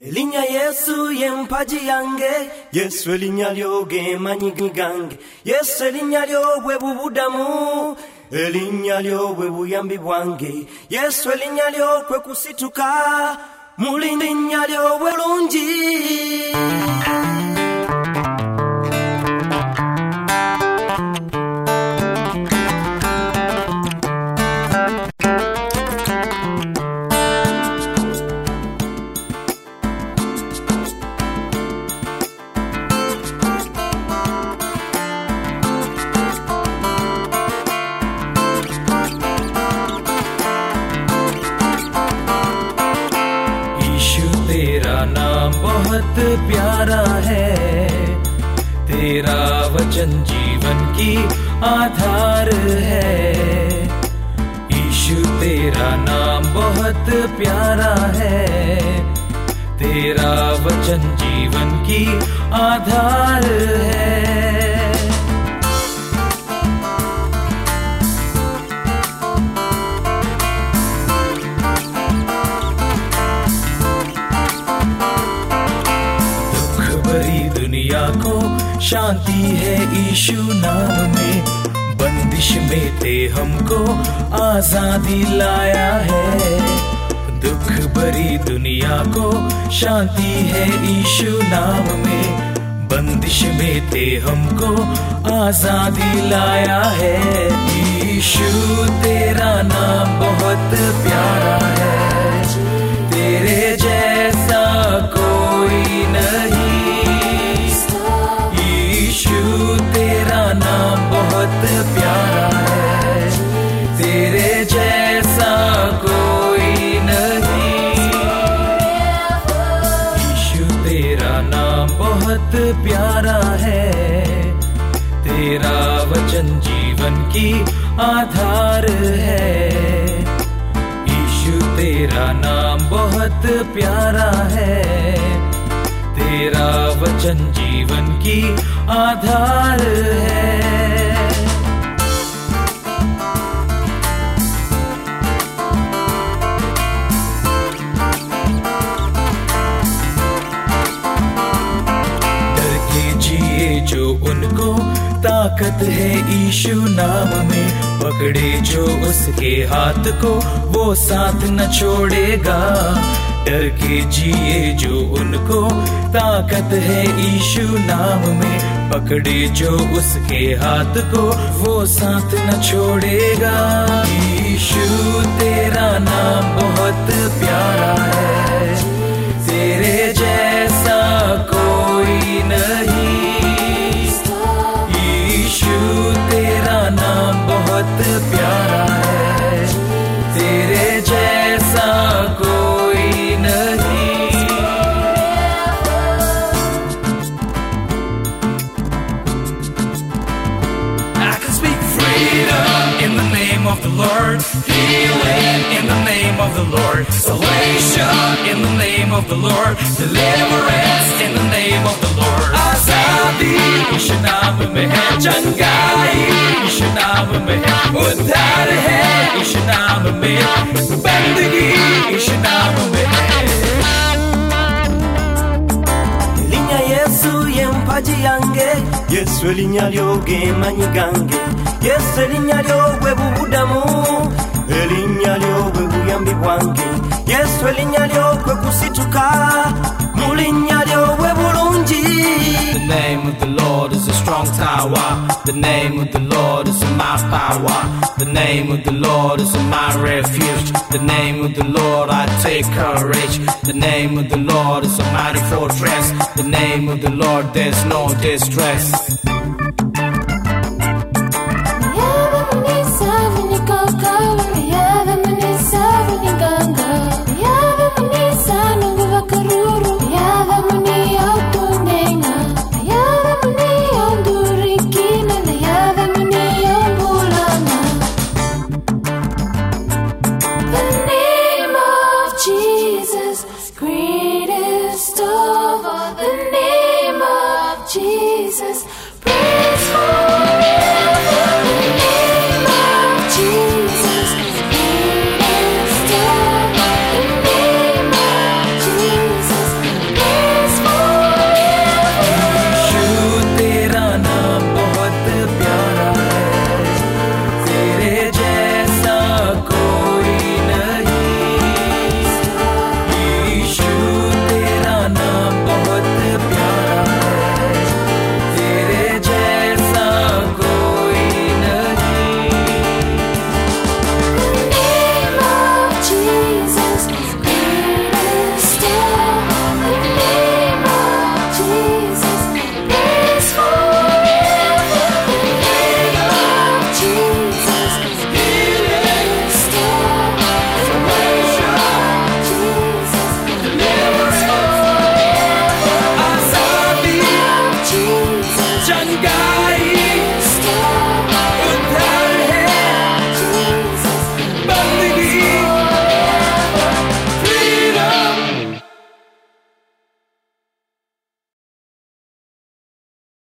erinnya yesu ye mpagi yange. Yesu erinnya lyo ge manyi gange. Yesu erinnya lyo bwe bubudamu. Erinnya lyo bwe buyambi bwange. Yesu erinnya lyo kwe kusituka. Mu linnya lyo bwe lungi. तेरा नाम बहुत प्यारा है। तेरा वचन जीवन की आधार है। यीशु तेरा नाम बहुत प्यारा है। तेरा वचन जीवन की आधार है। शांति है ईशु नाम। में बंदिश में थे हमको आज़ादी लाया है। दुख भरी दुनिया को शांति है ईशु नाम। में बंदिश में ते हमको आज़ादी लाया है। ईशु, तेरा नाम बहुत प्यारा जीवन की आधार है। यीशु तेरा नाम बहुत प्यारा है। तेरा वचन जीवन की आधार है। ताकत है ईशु नाम में। पकड़े जो उसके हाथ को, वो साथ न छोड़ेगा। डर के जिए जो उनको। ताकत है ईशु नाम में। पकड़े जो उसके हाथ को, वो साथ न छोड़ेगा। ईशु, तेरा नाम बहुत प्यारा है। Healing in the name of the Lord. Salvation in the name of the Lord. Deliverance in the name of the Lord. Azadi, Ishanam mehe. Changai, Ishanam mehe. Uddhar hai, Ishanam mehe. Bandagi, Ishanam mehe. Yesu yempajyange Yesu linyalyoge manyigange Yesu lyobwe bubudamu lyobwe buyambi bwange Yesu lyokwe kusituka bulungi The name of the Lord is a strong tower. The name of the Lord is my power. The name of the Lord is my refuge. The name of the Lord I take courage. The name of the Lord is a mighty fortress. The name of the Lord there's no distress. places